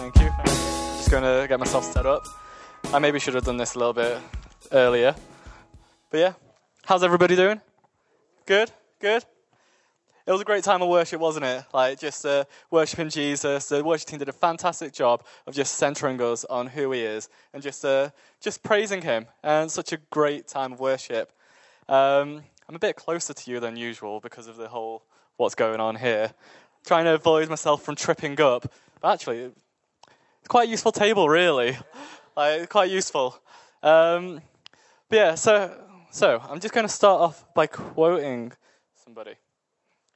Thank you. Just going to get myself set up. I maybe should have done this a little bit earlier. But yeah, how's everybody doing? Good? Good? It was a great time of worship, wasn't it? Like just uh, worshiping Jesus. The worship team did a fantastic job of just centering us on who He is and just uh, just praising Him. And such a great time of worship. Um, I'm a bit closer to you than usual because of the whole what's going on here. Trying to avoid myself from tripping up. But actually, quite a useful table, really. Like, quite useful. Um, but yeah, so so I'm just going to start off by quoting somebody.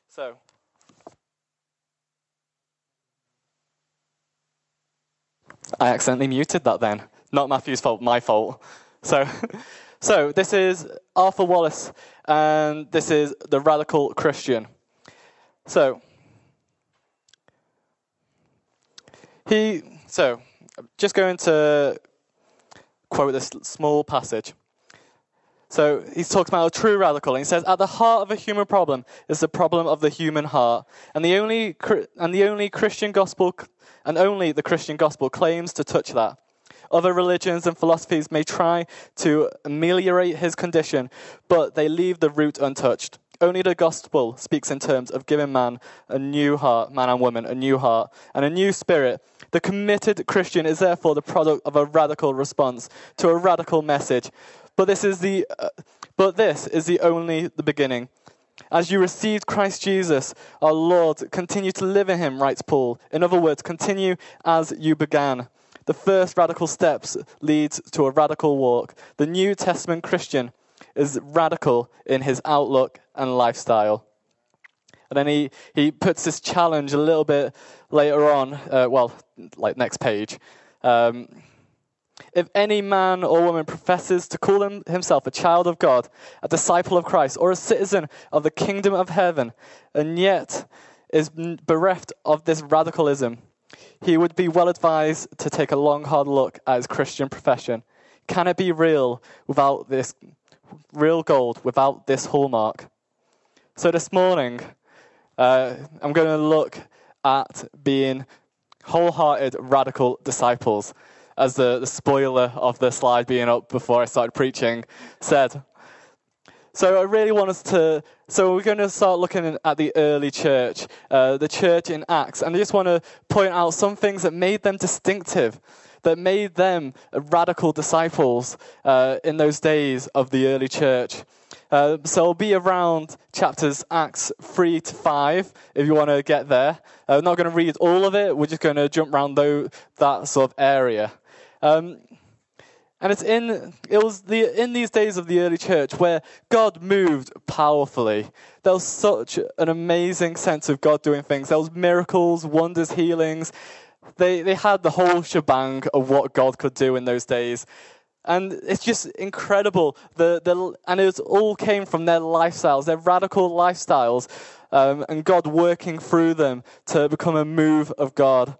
So. I accidentally muted that then. Not Matthew's fault, my fault. So, so this is Arthur Wallis, and this is the radical Christian. So, he, so, I'm just going to quote this small passage. So he's talking about a true radical, and he says, "At the heart of a human problem is the problem of the human heart, and the only and the only Christian gospel and only the Christian gospel claims to touch that. Other religions and philosophies may try to ameliorate his condition, but they leave the root untouched. Only the gospel speaks in terms of giving man a new heart, man and woman, a new heart and a new spirit. The committed Christian is therefore the product of a radical response to a radical message." But this is the, uh, but this is the only the beginning. As you received Christ Jesus, our Lord, continue to live in him, writes Paul. In other words, continue as you began. The first radical steps lead to a radical walk. The New Testament Christian is radical in his outlook and lifestyle. And then he, he puts this challenge a little bit later on, uh, well, like next page. Um, if any man or woman professes to call him, himself a child of God, a disciple of Christ, or a citizen of the kingdom of heaven, and yet is bereft of this radicalism, he would be well advised to take a long, hard look at his Christian profession. Can it be real without this real gold, without this hallmark? So this morning, uh, I'm going to look at being wholehearted, radical disciples as the, the spoiler of the slide being up before I started preaching said. So I really want us to. So we're going to start looking at the early church, uh, the church in Acts, and I just want to point out some things that made them distinctive, that made them radical disciples uh, in those days of the early church. Uh, so it'll be around chapters Acts 3 to 5 if you want to get there. I'm uh, not going to read all of it, we're just going to jump around though, that sort of area. Um, and it's in it was the in these days of the early church where God moved powerfully. There was such an amazing sense of God doing things. There was miracles, wonders, healings. They they had the whole shebang of what God could do in those days. And it's just incredible. The, the, and it all came from their lifestyles, their radical lifestyles, um, and God working through them to become a move of God.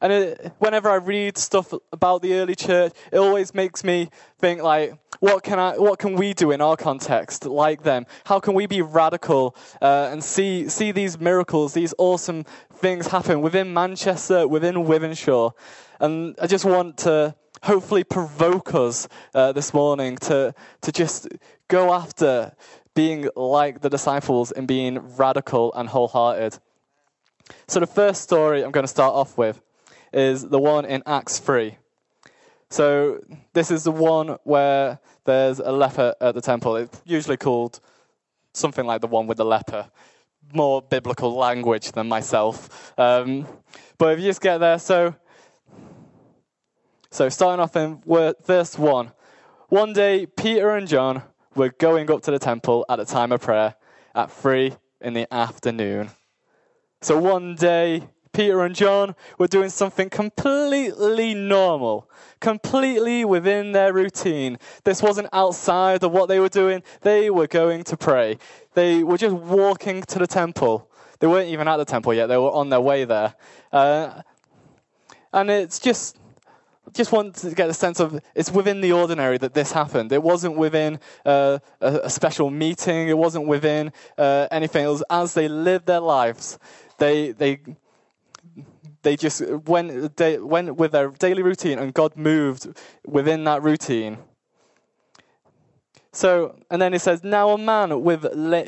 And it, whenever I read stuff about the early church, it always makes me think like, what can I, what can we do in our context like them? How can we be radical uh, and see see these miracles, these awesome things happen within Manchester, within Wythenshawe? And I just want to hopefully provoke us uh, this morning to to just go after being like the disciples and being radical and wholehearted. So the first story I'm going to start off with is the one in Acts 3. So this is the one where there's a leper at the temple. It's usually called something like the one with the leper. More biblical language than myself. Um, but if you just get there, so so starting off in verse 1. One day, Peter and John were going up to the temple at the time of prayer at 3 in the afternoon. So one day, Peter and John were doing something completely normal, completely within their routine. This wasn't outside of what they were doing. They were going to pray. They were just walking to the temple. They weren't even at the temple yet, they were on their way there. Uh, and it's just just want to get a sense of it's within the ordinary that this happened. It wasn't within uh, a, a, special meeting. It wasn't within uh, anything. It was as they lived their lives. They they they just went, they went with their daily routine and God moved within that routine. So, and then it says, Now a man with,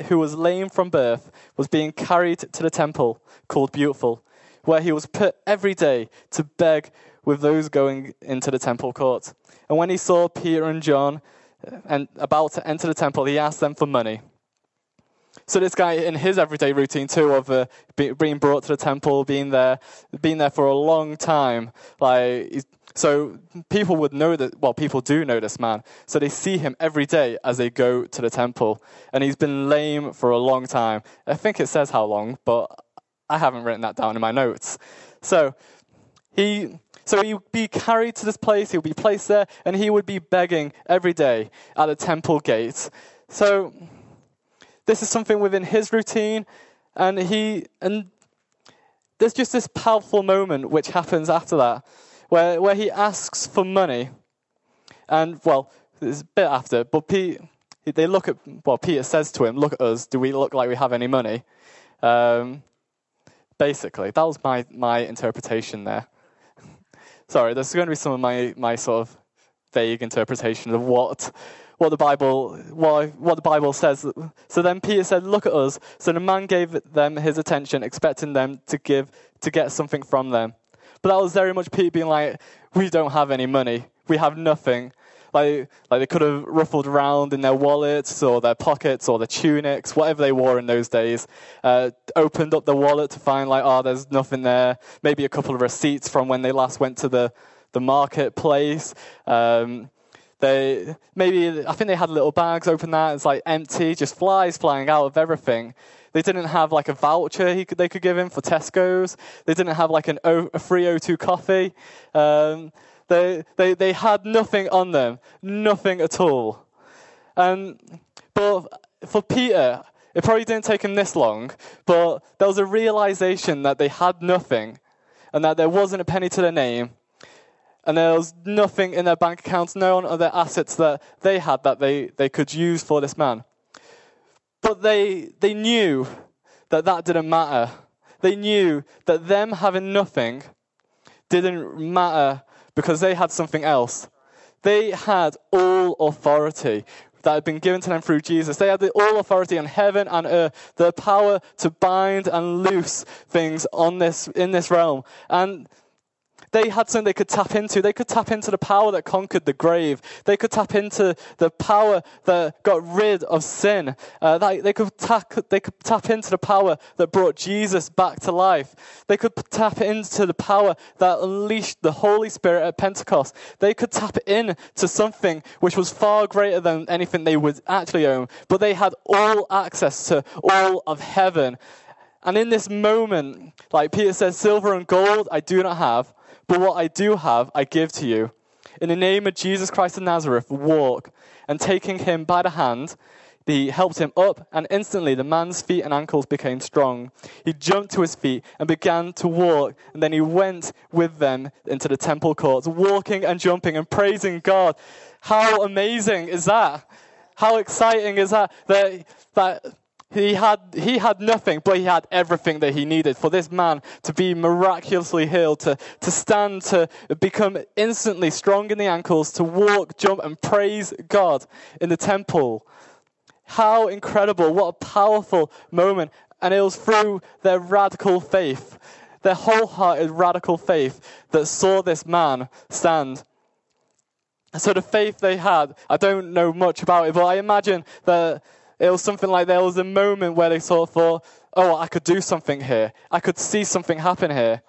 who was lame from birth was being carried to the temple called Beautiful, where he was put every day to beg with those going into the temple court. And when he saw Peter and John uh, and about to enter the temple, he asked them for money. So this guy, in his everyday routine too, of uh, being brought to the temple, being there, being there for a long time, like so people would know that. Well, people do know this man, so they see him every day as they go to the temple, and he's been lame for a long time. I think it says how long, but I haven't written that down in my notes. So he so he would be carried to this place, he would be placed there, and he would be begging every day at the temple gate. So this is something within his routine, and he and there's just this powerful moment which happens after that, where where he asks for money, and well, it's a bit after, but they look at well, Peter says to him, "Look at us. Do we look like we have any money?" Um, basically, that was my my interpretation there. Sorry, there's going to be some of my my sort of vague interpretation of what what the Bible, what, what the Bible says. So then Peter said, Look at us. So the man gave them his attention, expecting them to give, to get something from them. But that was very much Peter being like, We don't have any money. We have nothing. Like, like they could have ruffled around in their wallets or their pockets or their tunics, whatever they wore in those days. Uh, opened up the wallet to find like, oh, there's nothing there. Maybe a couple of receipts from when they last went to the, the marketplace. Um, they maybe I think they had little bags. Open that, it's like empty, just flies flying out of everything. They didn't have like a voucher he could, they could give him for Tesco's. They didn't have like an o, a free O2 coffee. Um, they, they, they had nothing on them, nothing at all. Um, but for Peter, it probably didn't take him this long, but there was a realization that they had nothing and that there wasn't a penny to their name and there was nothing in their bank accounts, no other assets that they had that they, they could use for this man. But they, they knew that that didn't matter. They knew that them having nothing didn't matter because they had something else. They had all authority that had been given to them through Jesus. They had the all authority on heaven and earth, the power to bind and loose things on this in this realm. And they had something they could tap into. They could tap into the power that conquered the grave. They could tap into the power that got rid of sin. Uh, they, they, could tap, they could tap into the power that brought Jesus back to life. They could tap into the power that unleashed the Holy Spirit at Pentecost. They could tap in to something which was far greater than anything they would actually own. But they had all access to all of heaven. And in this moment, like Peter says, silver and gold I do not have, but what I do have, I give to you. In the name of Jesus Christ of Nazareth, walk. And taking him by the hand, he helped him up, and instantly the man's feet and ankles became strong. He jumped to his feet and began to walk, and then he went with them into the temple courts, walking and jumping and praising God. How amazing is that? How exciting is that? That, that he had, he had nothing, but he had everything that he needed for this man to be miraculously healed, to, to stand, to become instantly strong in the ankles, to walk, jump, and praise God in the temple. How incredible. What a powerful moment. And it was through their radical faith, their wholehearted radical faith, that saw this man stand. So the faith they had, I don't know much about it, but I imagine that it was something like there was a moment where they sort of thought, oh, I could do something here. I could see something happen here.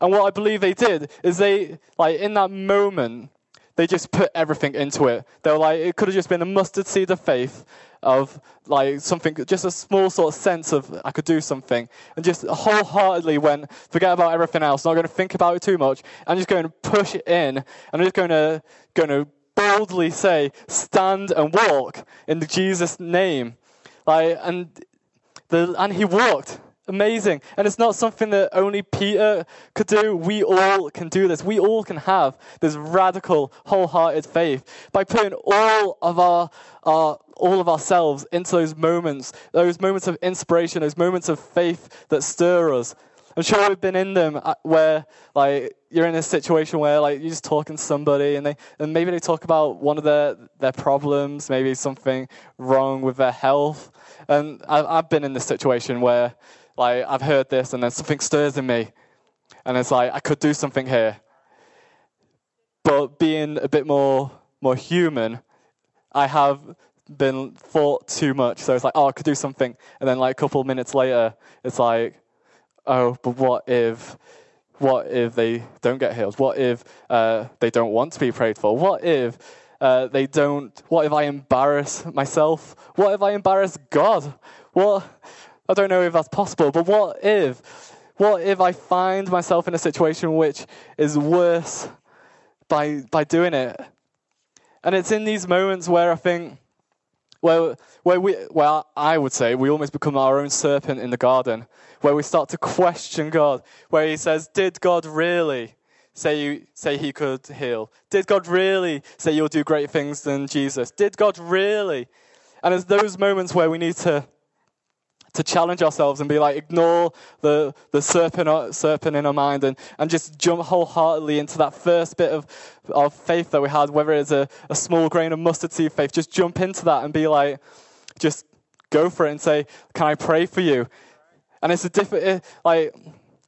And what I believe they did is they, like, in that moment, they just put everything into it. They were like, it could have just been a mustard seed of faith, of like something, just a small sort of sense of I could do something, and just wholeheartedly went, forget about everything else, not going to think about it too much, I'm just going to push it in, I'm just going to, going to boldly say, stand and walk in Jesus' name. Like, and, the, and he walked. Amazing. And it's not something that only Peter could do. We all can do this. We all can have this radical, wholehearted faith by putting all of our, our all of ourselves into those moments, those moments of inspiration, those moments of faith that stir us. I'm sure we've been in them uh, where like you're in a situation where like you're just talking to somebody and they and maybe they talk about one of their their problems, maybe something wrong with their health. And I've, I've been in this situation where like I've heard this and then something stirs in me, and it's like I could do something here. But being a bit more more human, I have been thought too much. So it's like, oh, I could do something, and then like a couple of minutes later, it's like, oh, but what if, what if they don't get healed? What if uh, they don't want to be prayed for? What if uh, they don't? What if I embarrass myself? What if I embarrass God? What? I don't know if that's possible, but what if? What if I find myself in a situation which is worse by by doing it? And it's in these moments where I think where, where we, well, I would say we almost become our own serpent in the garden, where we start to question God, where He says, "Did God really say you, say He could heal? Did God really say you'll do great things than Jesus? Did God really?" And it's those moments where we need to to challenge ourselves and be like, ignore the, the serpent, uh, serpent in our mind and, and just jump wholeheartedly into that first bit of, of faith that we had, whether it's a, a small grain of mustard seed faith, just jump into that and be like, just go for it and say, can I pray for you? And it's a different, like,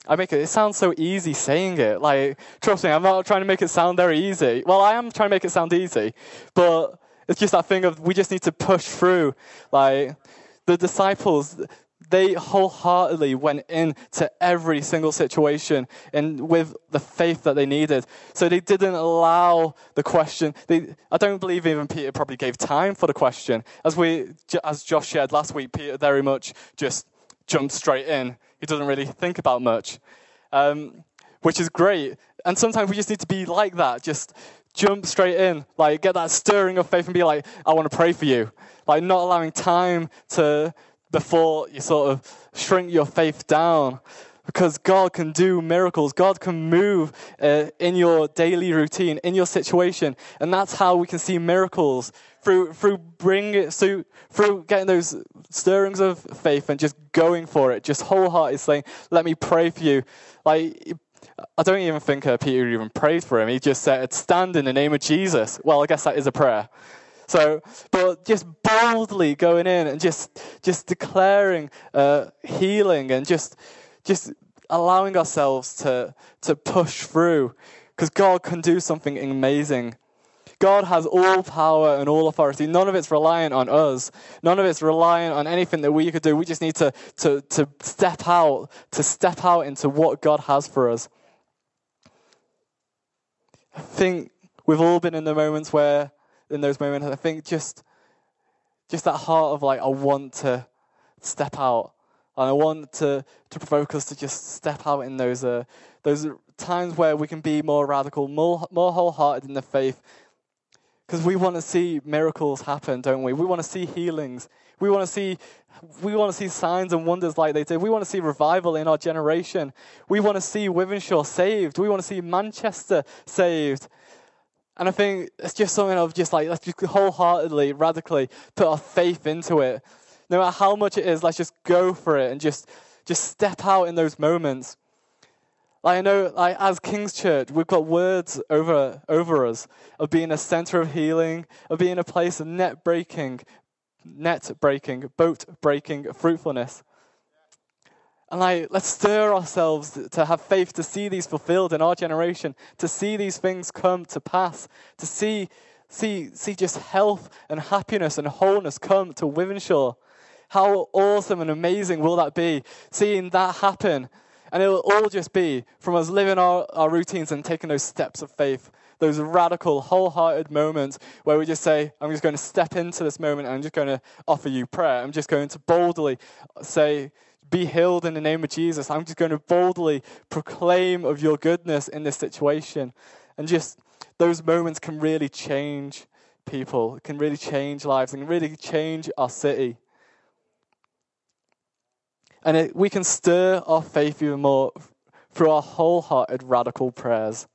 I make it, it sounds so easy saying it. Like, trust me, I'm not trying to make it sound very easy. Well, I am trying to make it sound easy, but it's just that thing of we just need to push through. Like, the disciples, they wholeheartedly went into every single situation and with the faith that they needed. So they didn't allow the question. They, I don't believe even Peter probably gave time for the question. As we, as Josh shared last week, Peter very much just jumped straight in. He doesn't really think about much, um, which is great. And sometimes we just need to be like that. Just jump straight in, like get that stirring of faith and be like, I want to pray for you. Like not allowing time to before you sort of shrink your faith down. Because God can do miracles. God can move uh, in your daily routine, in your situation. And that's how we can see miracles through, through bring it, through, through getting those stirrings of faith and just going for it, just wholeheartedly saying, let me pray for you. Like, I don't even think uh, Peter even prayed for him. He just said, stand in the name of Jesus. Well, I guess that is a prayer. So, but just boldly going in and just, just declaring uh, healing and just, just allowing ourselves to, to push through because God can do something amazing. God has all power and all authority. None of it's reliant on us. None of it's reliant on anything that we could do. We just need to, to, to step out, to step out into what God has for us. I think we've all been in the moments where, in those moments, I think just, just that heart of like, I want to step out. And I want to, to provoke us to just step out in those, uh, those times where we can be more radical, more, more wholehearted in the faith. Because we want to see miracles happen, don't we? We want to see healings. We want to see we want to see signs and wonders like they did. We want to see revival in our generation. We want to see Wythenshawe saved. We want to see Manchester saved. And I think it's just something of just like, let's just wholeheartedly, radically put our faith into it. No matter how much it is, let's just go for it and just, just step out in those moments. Like I know, like as King's Church, we've got words over over us of being a center of healing, of being a place of net breaking, net breaking, boat breaking fruitfulness. And like, let's stir ourselves to have faith to see these fulfilled in our generation, to see these things come to pass, to see, see, see just health and happiness and wholeness come to Wythenshawe. How awesome and amazing will that be, seeing that happen? And it will all just be from us living our, our routines and taking those steps of faith those radical, wholehearted moments where we just say, I'm just going to step into this moment and I'm just going to offer you prayer. I'm just going to boldly say, be healed in the name of Jesus. I'm just going to boldly proclaim of your goodness in this situation. And just those moments can really change people, can really change lives, and really change our city. And it, we can stir our faith even more through our wholehearted radical prayers.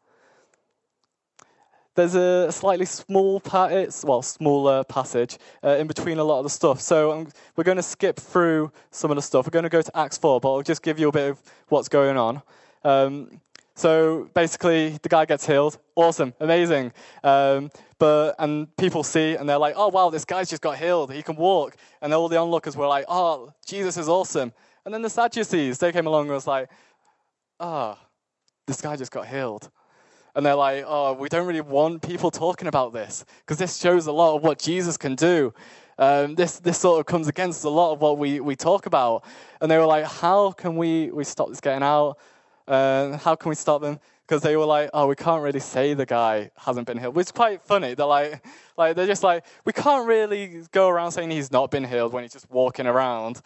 There's a slightly small pa- it's, well smaller passage uh, in between a lot of the stuff. So um, we're going to skip through some of the stuff. We're going to go to Acts 4, but I'll just give you a bit of what's going on. Um, so basically, the guy gets healed. Awesome, amazing. Um, but and people see and they're like, oh wow, this guy's just got healed. He can walk. And all the onlookers were like, oh, Jesus is awesome. And then the Sadducees, they came along and was like, ah, oh, this guy just got healed. And they're like, oh, we don't really want people talking about this because this shows a lot of what Jesus can do. Um, this, this sort of comes against a lot of what we, we talk about. And they were like, how can we, we stop this getting out? Uh, how can we stop them? Because they were like, oh, we can't really say the guy hasn't been healed, which is quite funny. They're like, like they're just like, we can't really go around saying he's not been healed when he's just walking around.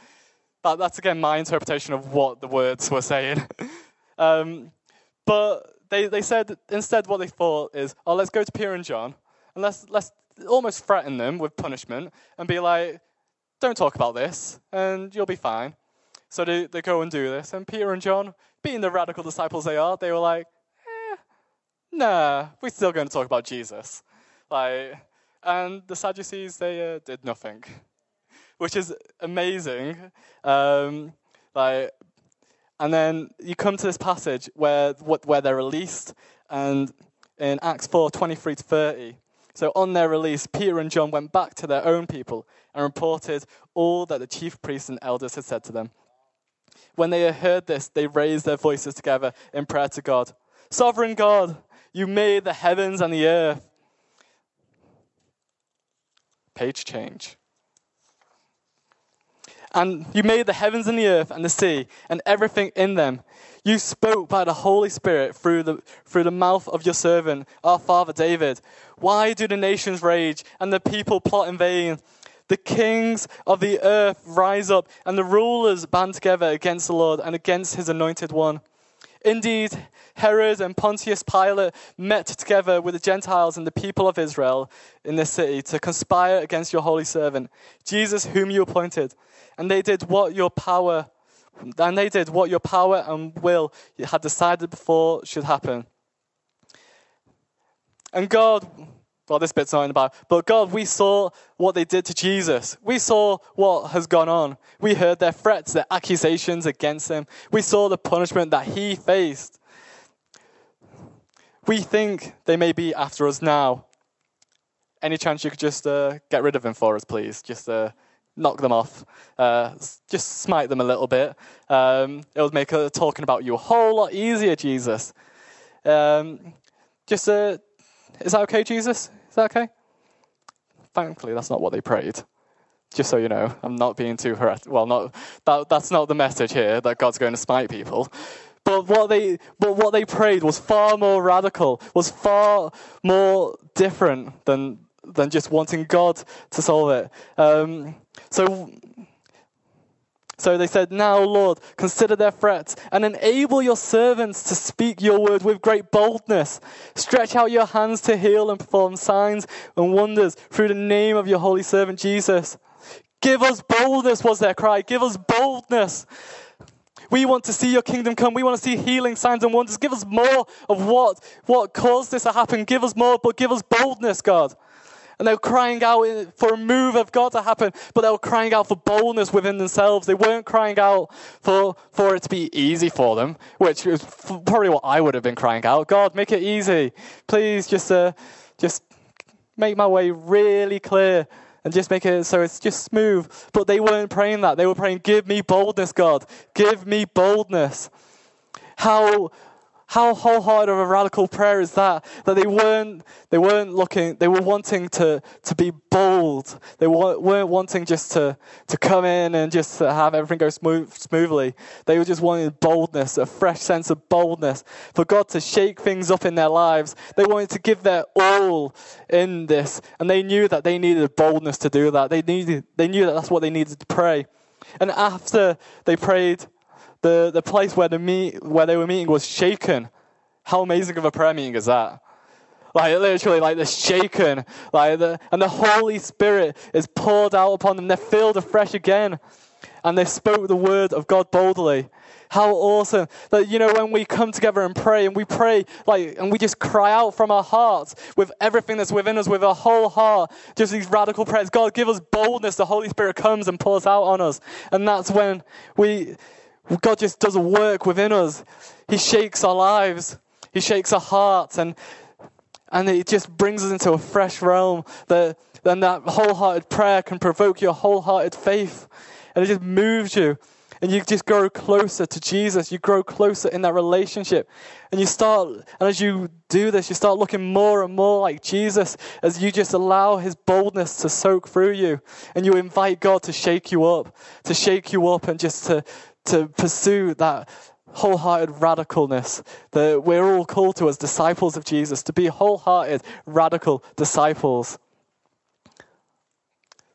But that's again my interpretation of what the words were saying. um, but they, they said instead what they thought is, oh, let's go to Peter and John and let's, let's almost threaten them with punishment and be like, don't talk about this and you'll be fine. So they, they go and do this. And Peter and John, being the radical disciples they are, they were like, eh, nah, we're still going to talk about Jesus. Like, and the Sadducees, they uh, did nothing, which is amazing. Um, like, and then you come to this passage where, where they're released, and in Acts 4 23 to 30. So on their release, Peter and John went back to their own people and reported all that the chief priests and elders had said to them. When they heard this, they raised their voices together in prayer to God. Sovereign God, you made the heavens and the earth. Page change. And you made the heavens and the earth and the sea and everything in them. You spoke by the Holy Spirit through the, through the mouth of your servant, our father David. Why do the nations rage and the people plot in vain? The kings of the earth rise up and the rulers band together against the Lord and against his anointed one. Indeed, Herod and Pontius Pilate met together with the Gentiles and the people of Israel in this city to conspire against your holy servant, Jesus, whom you appointed. And they did what your power and they did what your power and will had decided before should happen. And God, well, this bit's not in the Bible, but God, we saw what they did to Jesus. We saw what has gone on. We heard their threats, their accusations against him. We saw the punishment that he faced. We think they may be after us now. Any chance you could just uh, get rid of him for us, please? Just uh, knock them off, uh, just smite them a little bit. Um, it would make uh, talking about you a whole lot easier, Jesus. Um, just, uh, is that okay, Jesus? Is that okay? Thankfully, that's not what they prayed. Just so you know, I'm not being too harassed. Well, not that, that's not the message here that God's going to smite people. But what they, but what they prayed was far more radical, was far more different than than just wanting God to solve it. Um, so, so they said, Now, Lord, consider their threats and enable your servants to speak your word with great boldness. Stretch out your hands to heal and perform signs and wonders through the name of your holy servant Jesus. Give us boldness, was their cry. Give us boldness. We want to see your kingdom come. We want to see healing, signs, and wonders. Give us more of what, what caused this to happen. Give us more, but give us boldness, God. And they were crying out for a move of God to happen, but they were crying out for boldness within themselves. They weren't crying out for, for it to be easy for them, which is probably what I would have been crying out. God, make it easy. Please just, uh, just make my way really clear and just make it so it's just smooth. But they weren't praying that. They were praying, Give me boldness, God. Give me boldness. How how wholehearted of a radical prayer is that? That they weren't, they weren't looking, they were wanting to, to be bold. They weren't wanting just to, to come in and just have everything go smooth, smoothly. They were just wanting boldness, a fresh sense of boldness, for God to shake things up in their lives. They wanted to give their all in this, and they knew that they needed boldness to do that. They, needed, they knew that that's what they needed to pray. And after they prayed, the, the place where, the meet, where they were meeting was shaken. How amazing of a prayer meeting is that? Like literally, like they're shaken, like the, and the Holy Spirit is poured out upon them. They're filled afresh again, and they spoke the word of God boldly. How awesome that, you know, when we come together and pray and we pray, like, and we just cry out from our hearts with everything that's within us, with our whole heart, just these radical prayers. God, give us boldness. The Holy Spirit comes and pours out on us. And that's when we, God just does a work within us. He shakes our lives. He shakes our hearts and, and it just brings us into a fresh realm that, that wholehearted prayer can provoke your wholehearted faith. And it just moves you and you just grow closer to Jesus. You grow closer in that relationship. And you start, and as you do this, you start looking more and more like Jesus as you just allow his boldness to soak through you. And you invite God to shake you up, to shake you up and just to, to pursue that wholehearted radicalness that we're all called to as disciples of Jesus, to be wholehearted, radical disciples.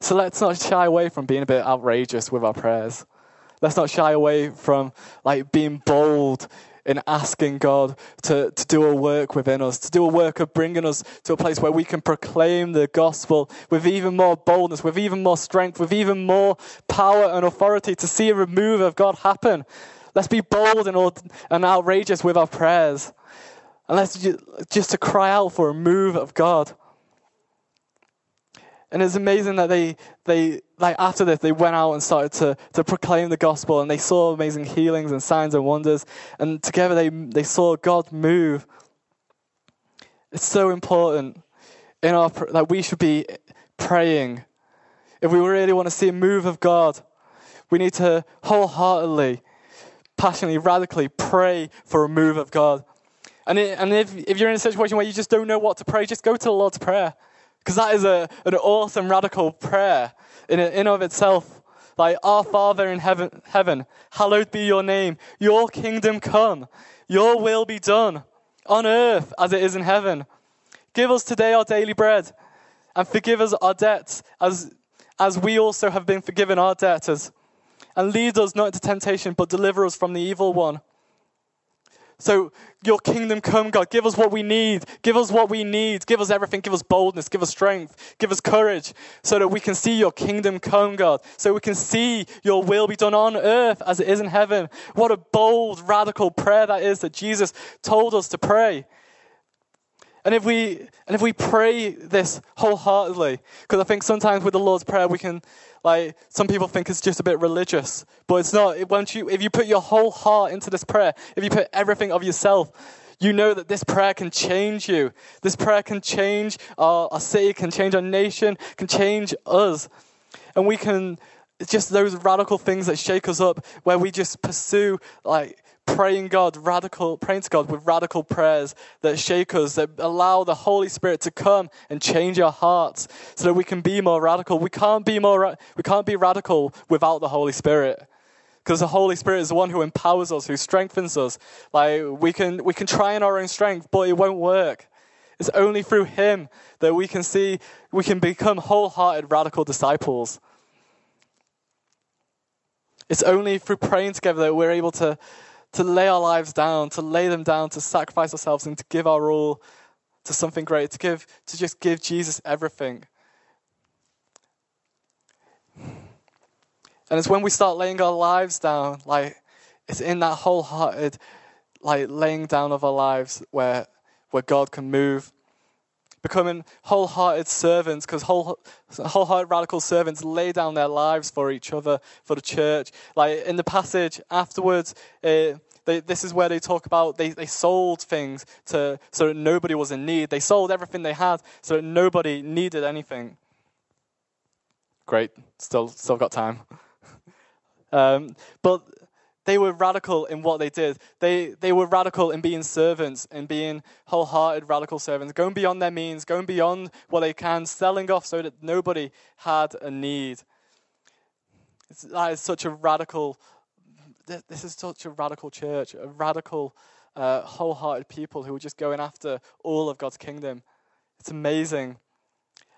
So let's not shy away from being a bit outrageous with our prayers. Let's not shy away from like being bold in asking God to, to do a work within us, to do a work of bringing us to a place where we can proclaim the gospel with even more boldness, with even more strength, with even more power and authority to see a move of God happen. Let's be bold and, and outrageous with our prayers. And let's just, just to cry out for a move of God. And it's amazing that they, they, like after this, they went out and started to, to proclaim the gospel and they saw amazing healings and signs and wonders. And together they, they saw God move. It's so important in our, that we should be praying. If we really want to see a move of God, we need to wholeheartedly, passionately, radically pray for a move of God. And, it, and if, if you're in a situation where you just don't know what to pray, just go to the Lord's Prayer. Because that is a, an awesome, radical prayer in in of itself. Like, Our Father in heaven, heaven, hallowed be your name. Your kingdom come. Your will be done on earth as it is in heaven. Give us today our daily bread and forgive us our debts as, as we also have been forgiven our debtors. And lead us not into temptation, but deliver us from the evil one. So, your kingdom come, God. Give us what we need. Give us what we need. Give us everything. Give us boldness. Give us strength. Give us courage so that we can see your kingdom come, God. So we can see your will be done on earth as it is in heaven. What a bold, radical prayer that is that Jesus told us to pray. And if we and if we pray this wholeheartedly, because I think sometimes with the Lord's Prayer we can like some people think it's just a bit religious, but it's not. It, once you, if you put your whole heart into this prayer, if you put everything of yourself, you know that this prayer can change you. This prayer can change our, our city, can change our nation, can change us, and we can. It's just those radical things that shake us up, where we just pursue like praying God, radical, praying to God with radical prayers that shake us, that allow the Holy Spirit to come and change our hearts so that we can be more radical. We can't be more, we can't be radical without the Holy Spirit. Because the Holy Spirit is the one who empowers us, who strengthens us. Like we can, we can try in our own strength, but it won't work. It's only through Him that we can see, we can become wholehearted radical disciples. It's only through praying together that we're able to to lay our lives down, to lay them down, to sacrifice ourselves and to give our all to something great, to give to just give Jesus everything. And it's when we start laying our lives down, like it's in that wholehearted, like laying down of our lives where where God can move. Becoming wholehearted servants, because whole, wholehearted radical servants lay down their lives for each other, for the church. Like in the passage afterwards, uh, they, this is where they talk about they, they sold things to, so that nobody was in need. They sold everything they had so that nobody needed anything. Great, still, still got time. um, but they were radical in what they did. They, they were radical in being servants, in being wholehearted radical servants, going beyond their means, going beyond what they can, selling off so that nobody had a need. It's, that is such a radical this is such a radical church, a radical, uh, wholehearted people who are just going after all of God's kingdom. It's amazing.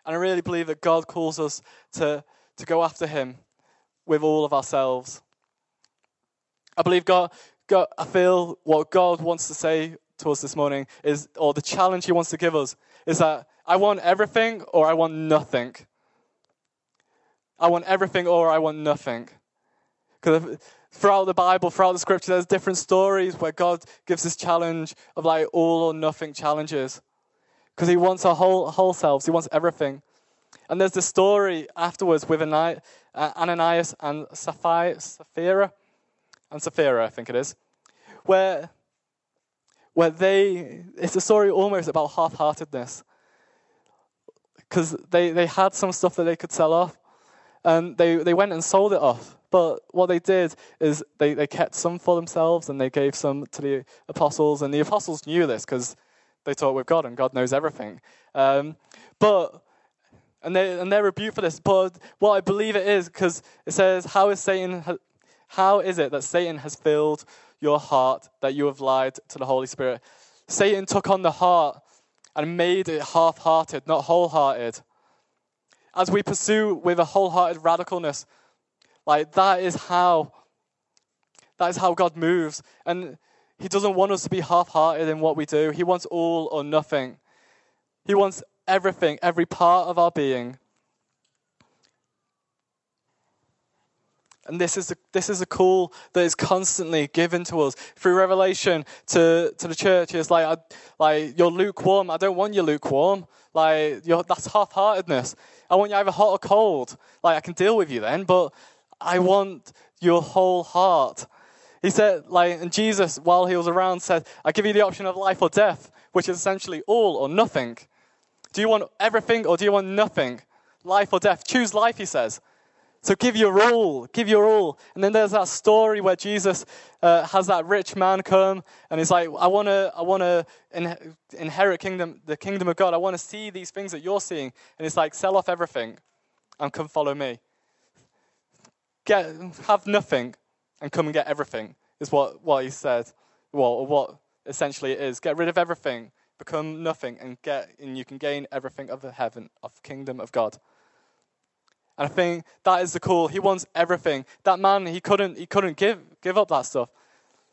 And I really believe that God calls us to, to go after Him with all of ourselves. I believe God, God, I feel what God wants to say to us this morning is, or the challenge He wants to give us, is that I want everything or I want nothing. I want everything or I want nothing. Because throughout the Bible, throughout the scripture, there's different stories where God gives this challenge of like all or nothing challenges. Because he wants our whole, whole selves, he wants everything. And there's the story afterwards with uh, Ananias and Sapphira, and Sapphira, I think it is, where, where they, it's a story almost about half heartedness. Because they, they had some stuff that they could sell off, and they, they went and sold it off. But what they did is they, they kept some for themselves and they gave some to the apostles. And the apostles knew this because they talk with God and God knows everything. Um, but and they and they're rebuked for this. But what I believe it is because it says, "How is Satan? How is it that Satan has filled your heart that you have lied to the Holy Spirit?" Satan took on the heart and made it half-hearted, not wholehearted. As we pursue with a wholehearted radicalness like that is how that is how God moves. And he doesn't want us to be half-hearted in what we do. He wants all or nothing. He wants everything, every part of our being. And this is, this is a call that is constantly given to us through revelation to, to the church. It's like, I, like, you're lukewarm. I don't want you lukewarm. Like, you're, that's half heartedness. I want you either hot or cold. Like, I can deal with you then, but I want your whole heart. He said, like, and Jesus, while he was around, said, I give you the option of life or death, which is essentially all or nothing. Do you want everything or do you want nothing? Life or death? Choose life, he says. So give your all, give your all. And then there's that story where Jesus uh, has that rich man come and he's like, I want to I wanna in, inherit kingdom, the kingdom of God. I want to see these things that you're seeing. And it's like, sell off everything and come follow me get, have nothing and come and get everything, is what, what he said. Well, what essentially it is. Get rid of everything, become nothing, and get and you can gain everything of the heaven, of the kingdom of God. And I think that is the call. He wants everything. That man, he couldn't, he couldn't give, give up that stuff.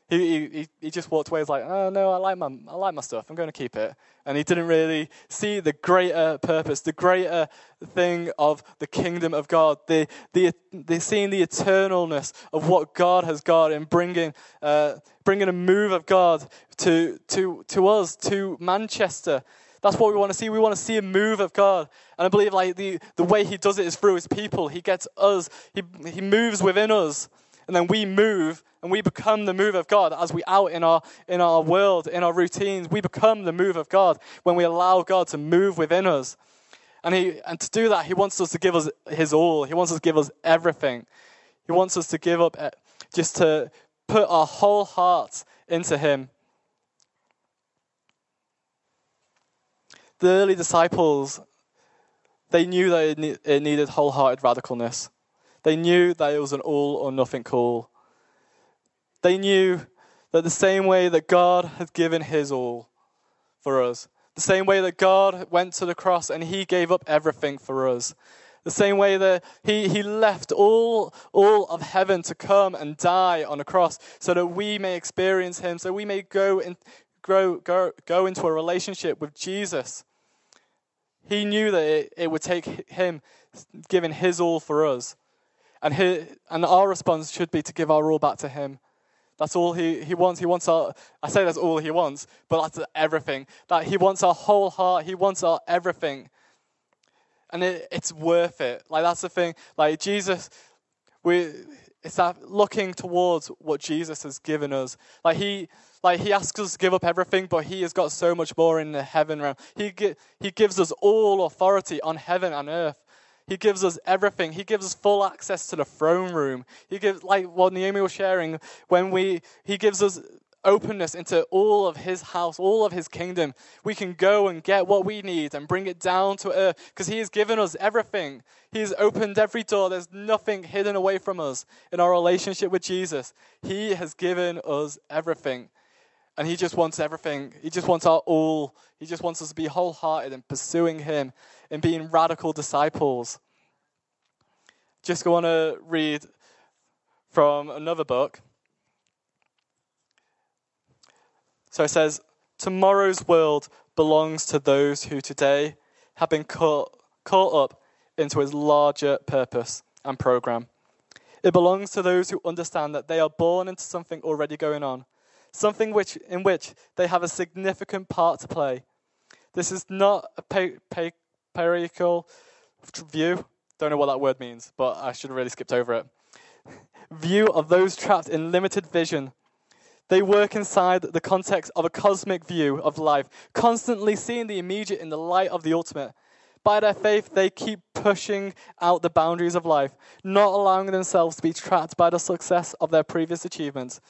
He, he, he just walked away. He's like, oh no, I like my, I like my stuff. I'm going to keep it. And he didn't really see the greater purpose, the greater thing of the kingdom of God, the, the, the seeing the eternalness of what God has got in bringing, uh, bringing a move of God to, to, to us, to Manchester. That's what we want to see. We want to see a move of God. And I believe like the, the way he does it is through his people. He gets us, he, he moves within us and then we move and we become the move of God as we out in our in our world, in our routines. We become the move of God when we allow God to move within us. And he and to do that, he wants us to give us his all. He wants us to give us everything. He wants us to give up eh, just to put our whole heart into him. The early disciples, they knew that it needed wholehearted radicalness. They knew that it was an all or nothing call. They knew that the same way that God had given his all for us, the same way that God went to the cross and he gave up everything for us, the same way that he, he left all, all of heaven to come and die on a cross so that we may experience him, so we may go, in, grow, go, go into a relationship with Jesus. He knew that it, it would take him giving his all for us. And, and our response should be to give our all back to Him. That's all he, he wants. He wants our, I say that's all he wants, but that's everything. That he wants our whole heart. He wants our everything. And it, it's worth it. Like, that's the thing. Like, Jesus, we, it's that looking towards what Jesus has given us. Like, he, like he asks us to give up everything, but he has got so much more in the heaven realm. He, he gives us all authority on heaven and earth. He gives us everything. He gives us full access to the throne room. He gives, like what Naomi was sharing, when we, he gives us openness into all of his house, all of his kingdom. We can go and get what we need and bring it down to earth because he has given us everything. He has opened every door. There's nothing hidden away from us in our relationship with Jesus. He has given us everything. And he just wants everything. He just wants our all. He just wants us to be wholehearted in pursuing him, and being radical disciples. Just want to read from another book. So it says, Tomorrow's world belongs to those who today have been caught, caught up into his larger purpose and program. It belongs to those who understand that they are born into something already going on, something which, in which they have a significant part to play. This is not a pa- pa- parochial view. Don't know what that word means, but I should have really skipped over it. View of those trapped in limited vision. They work inside the context of a cosmic view of life, constantly seeing the immediate in the light of the ultimate. By their faith, they keep pushing out the boundaries of life, not allowing themselves to be trapped by the success of their previous achievements.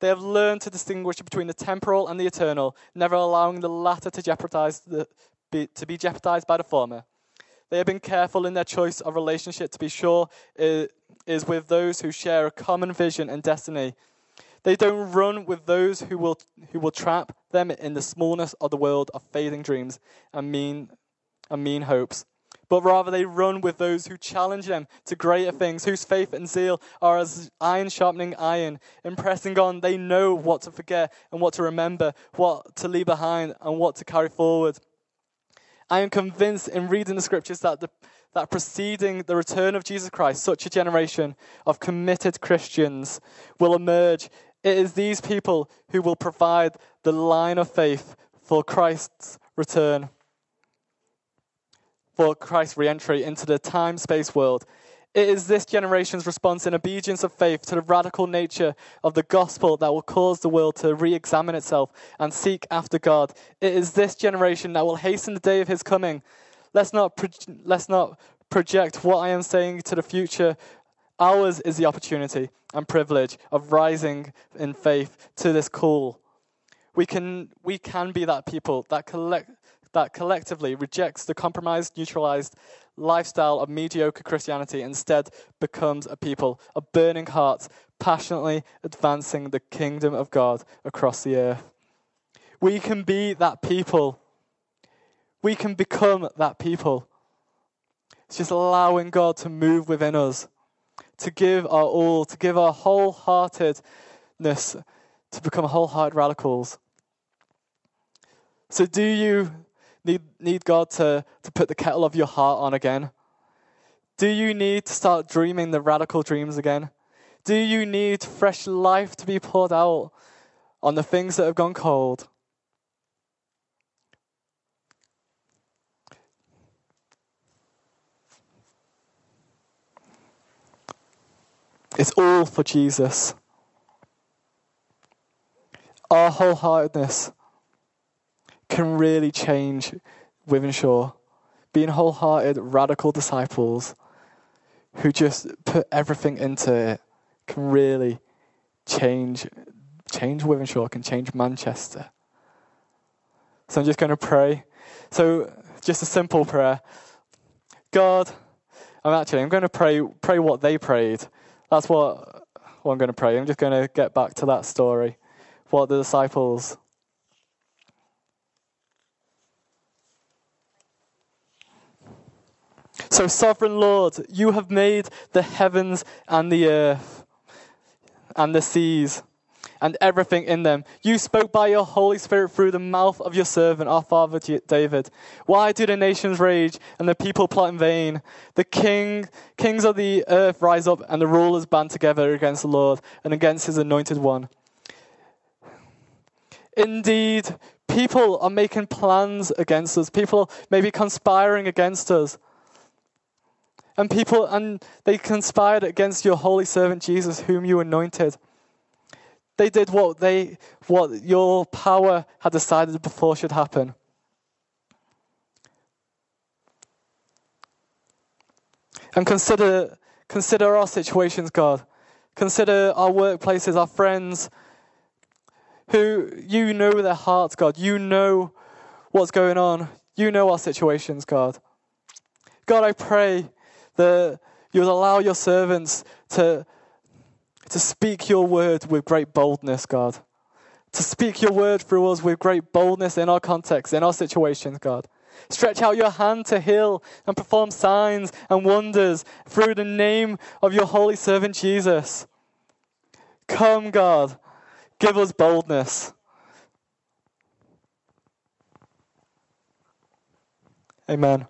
They have learned to distinguish between the temporal and the eternal, never allowing the latter to jeopardize the, be, to be jeopardized by the former. They have been careful in their choice of relationship to be sure it is with those who share a common vision and destiny. They don't run with those who will, who will trap them in the smallness of the world of fading dreams and mean, and mean hopes. But rather, they run with those who challenge them to greater things, whose faith and zeal are as iron sharpening iron. In pressing on, they know what to forget and what to remember, what to leave behind and what to carry forward. I am convinced in reading the scriptures that, the, that preceding the return of Jesus Christ, such a generation of committed Christians will emerge. It is these people who will provide the line of faith for Christ's return, for Christ's re entry into the time space world. It is this generation's response in obedience of faith to the radical nature of the gospel that will cause the world to re examine itself and seek after God. It is this generation that will hasten the day of his coming. Let's not, pro- let's not project what I am saying to the future. Ours is the opportunity and privilege of rising in faith to this call. We can, we can be that people that collect, that collectively rejects the compromised, neutralized lifestyle of mediocre Christianity, instead becomes a people of burning hearts, passionately advancing the kingdom of God across the earth. We can be that people. We can become that people. It's just allowing God to move within us, to give our all, to give our wholeheartedness, to become wholehearted radicals. So, do you need, need God to, to put the kettle of your heart on again? Do you need to start dreaming the radical dreams again? Do you need fresh life to be poured out on the things that have gone cold? It's all for Jesus. Our wholeheartedness can really change Wythenshawe. Being wholehearted, radical disciples who just put everything into it can really change change Wythenshawe, can change Manchester. So I'm just going to pray. So just a simple prayer. God, I'm actually I'm going to pray pray what they prayed. That's what, I'm going to pray. I'm just going to get back to that story. What the disciples So, sovereign Lord, you have made the heavens and the earth and the seas and everything in them. You spoke by your Holy Spirit through the mouth of your servant, our father David. Why do the nations rage and the people plot in vain? The king, kings of the earth rise up and the rulers band together against the Lord and against his anointed one. Indeed, people are making plans against us. People may be conspiring against us and people and they conspired against your holy servant Jesus whom you anointed they did what they what your power had decided before should happen. And consider consider our situations god. Consider our workplaces our friends who you know their hearts god. You know what's going on. You know our situations god. God i pray that you'll allow your servants to, to speak your word with great boldness, God. To speak your word through us with great boldness in our context, in our situations, God. Stretch out your hand to heal and perform signs and wonders through the name of your holy servant Jesus. Come, God, give us boldness. Amen.